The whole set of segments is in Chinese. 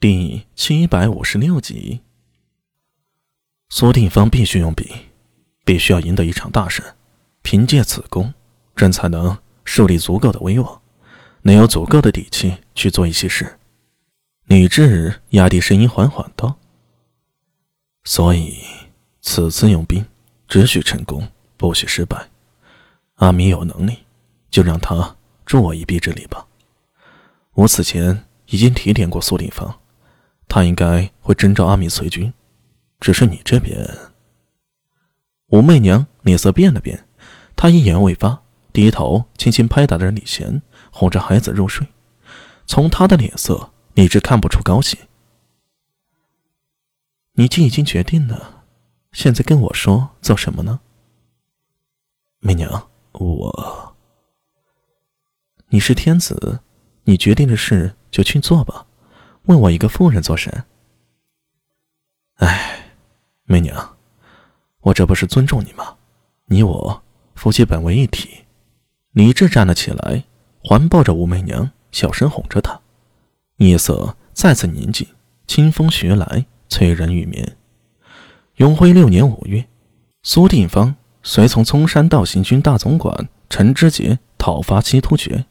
第七百五十六集，苏定方必须用笔，必须要赢得一场大胜，凭借此功，朕才能树立足够的威望，能有足够的底气去做一些事。李治压低声音，缓缓道：“所以，此次用兵，只许成功，不许失败。阿弥有能力，就让他助我一臂之力吧。我此前已经提点过苏定方。”他应该会征召阿米随军，只是你这边。武媚娘脸色变了变，她一言未发，低头轻轻拍打着李贤，哄着孩子入睡。从她的脸色，你只看不出高兴。你既已经决定了，现在跟我说做什么呢？媚娘，我，你是天子，你决定的事就去做吧。问我一个妇人做甚？哎，媚娘，我这不是尊重你吗？你我夫妻本为一体。李治站了起来，环抱着武媚娘，小声哄着她。夜色再次宁静，清风徐来，催人欲眠。永徽六年五月，苏定方随从嵩山道行军大总管陈知节讨伐西突厥，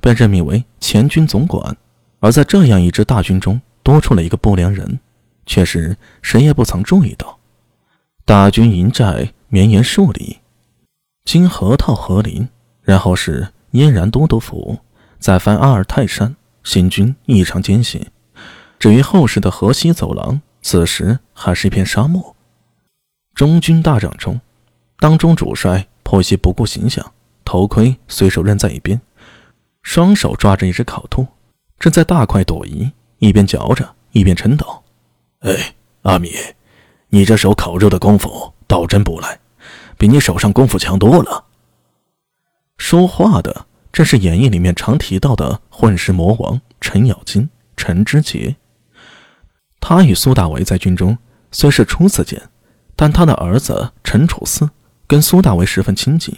被任命为前军总管。而在这样一支大军中，多出了一个不良人，却是谁也不曾注意到。大军营寨绵延数里，经河套河林，然后是燕然都督府，再翻阿尔泰山，行军异常艰辛。至于后世的河西走廊，此时还是一片沙漠。中军大帐中，当中主帅颇些不顾形象，头盔随手扔在一边，双手抓着一只烤兔。正在大快朵颐，一边嚼着一边嗔道：“哎，阿米，你这手烤肉的功夫倒真不赖，比你手上功夫强多了。”说话的正是演义里面常提到的混世魔王程咬金陈知节。他与苏大为在军中虽是初次见，但他的儿子陈楚嗣跟苏大为十分亲近，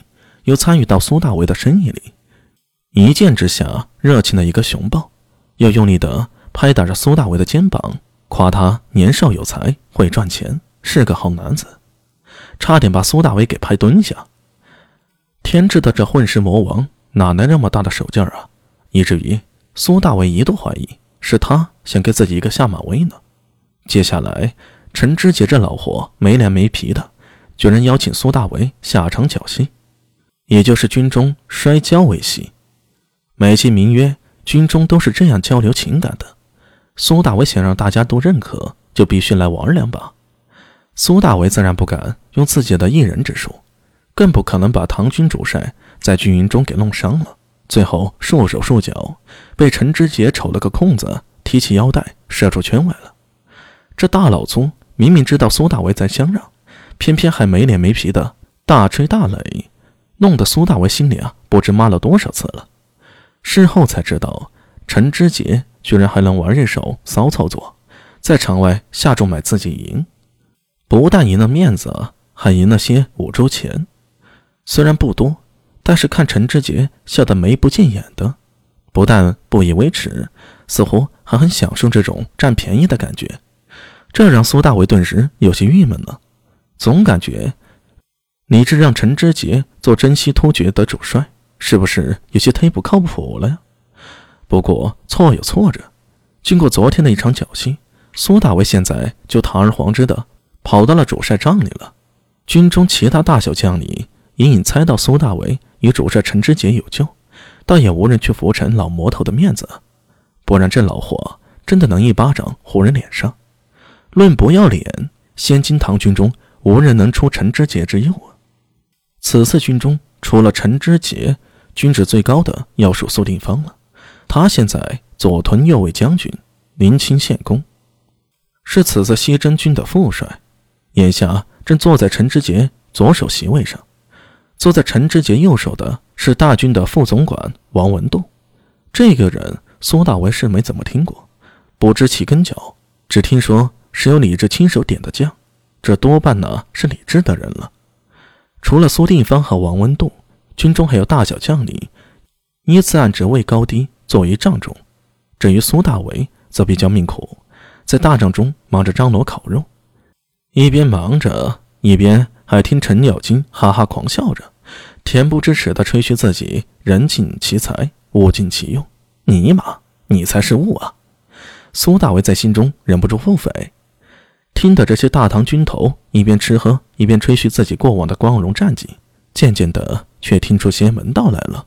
又参与到苏大为的生意里，一见之下热情的一个熊抱。又用力地拍打着苏大伟的肩膀，夸他年少有才，会赚钱，是个好男子，差点把苏大伟给拍蹲下。天知道这混世魔王哪来那么大的手劲儿啊！以至于苏大伟一度怀疑是他想给自己一个下马威呢。接下来，陈知节这老货没脸没皮的，居然邀请苏大为下场搅戏，也就是军中摔跤为戏，美其名曰。军中都是这样交流情感的。苏大为想让大家都认可，就必须来玩两把。苏大为自然不敢用自己的一人之术，更不可能把唐军主帅在军营中给弄伤了。最后束手束脚，被陈知节瞅了个空子，提起腰带射出圈外了。这大老粗明明知道苏大为在相让，偏偏还没脸没皮的大吹大擂，弄得苏大为心里啊不知骂了多少次了。事后才知道，陈知节居然还能玩一手骚操作，在场外下注买自己赢，不但赢了面子，还赢了些五铢钱。虽然不多，但是看陈知节笑得眉不见眼的，不但不以为耻，似乎还很享受这种占便宜的感觉。这让苏大伟顿时有些郁闷了，总感觉你这让陈知节做征西突厥的主帅。是不是有些忒不靠谱了呀？不过错有错着，经过昨天的一场侥幸，苏大为现在就堂而皇之的跑到了主帅帐里了。军中其他大小将领隐隐猜到苏大为与主帅陈知节有救，倒也无人去扶陈老魔头的面子。不然这老货真的能一巴掌呼人脸上。论不要脸，现今唐军中无人能出陈知节之右啊！此次军中除了陈知节，军职最高的要数苏定方了，他现在左屯右卫将军，临清县公，是此次西征军的副帅，眼下正坐在陈知节左手席位上。坐在陈知节右手的是大军的副总管王文度。这个人苏大为是没怎么听过，不知其根脚，只听说是由李治亲手点的将，这多半呢是李治的人了。除了苏定方和王文度。军中还有大小将领，依次按职位高低坐于帐中。至于苏大为，则比较命苦，在大帐中忙着张罗烤肉，一边忙着，一边还听程咬金哈哈狂笑着，恬不知耻地吹嘘自己人尽其才，物尽其用。尼玛，你才是物啊！苏大为在心中忍不住腹诽。听的这些大唐军头一边吃喝，一边吹嘘自己过往的光荣战绩，渐渐的却听出些门道来了。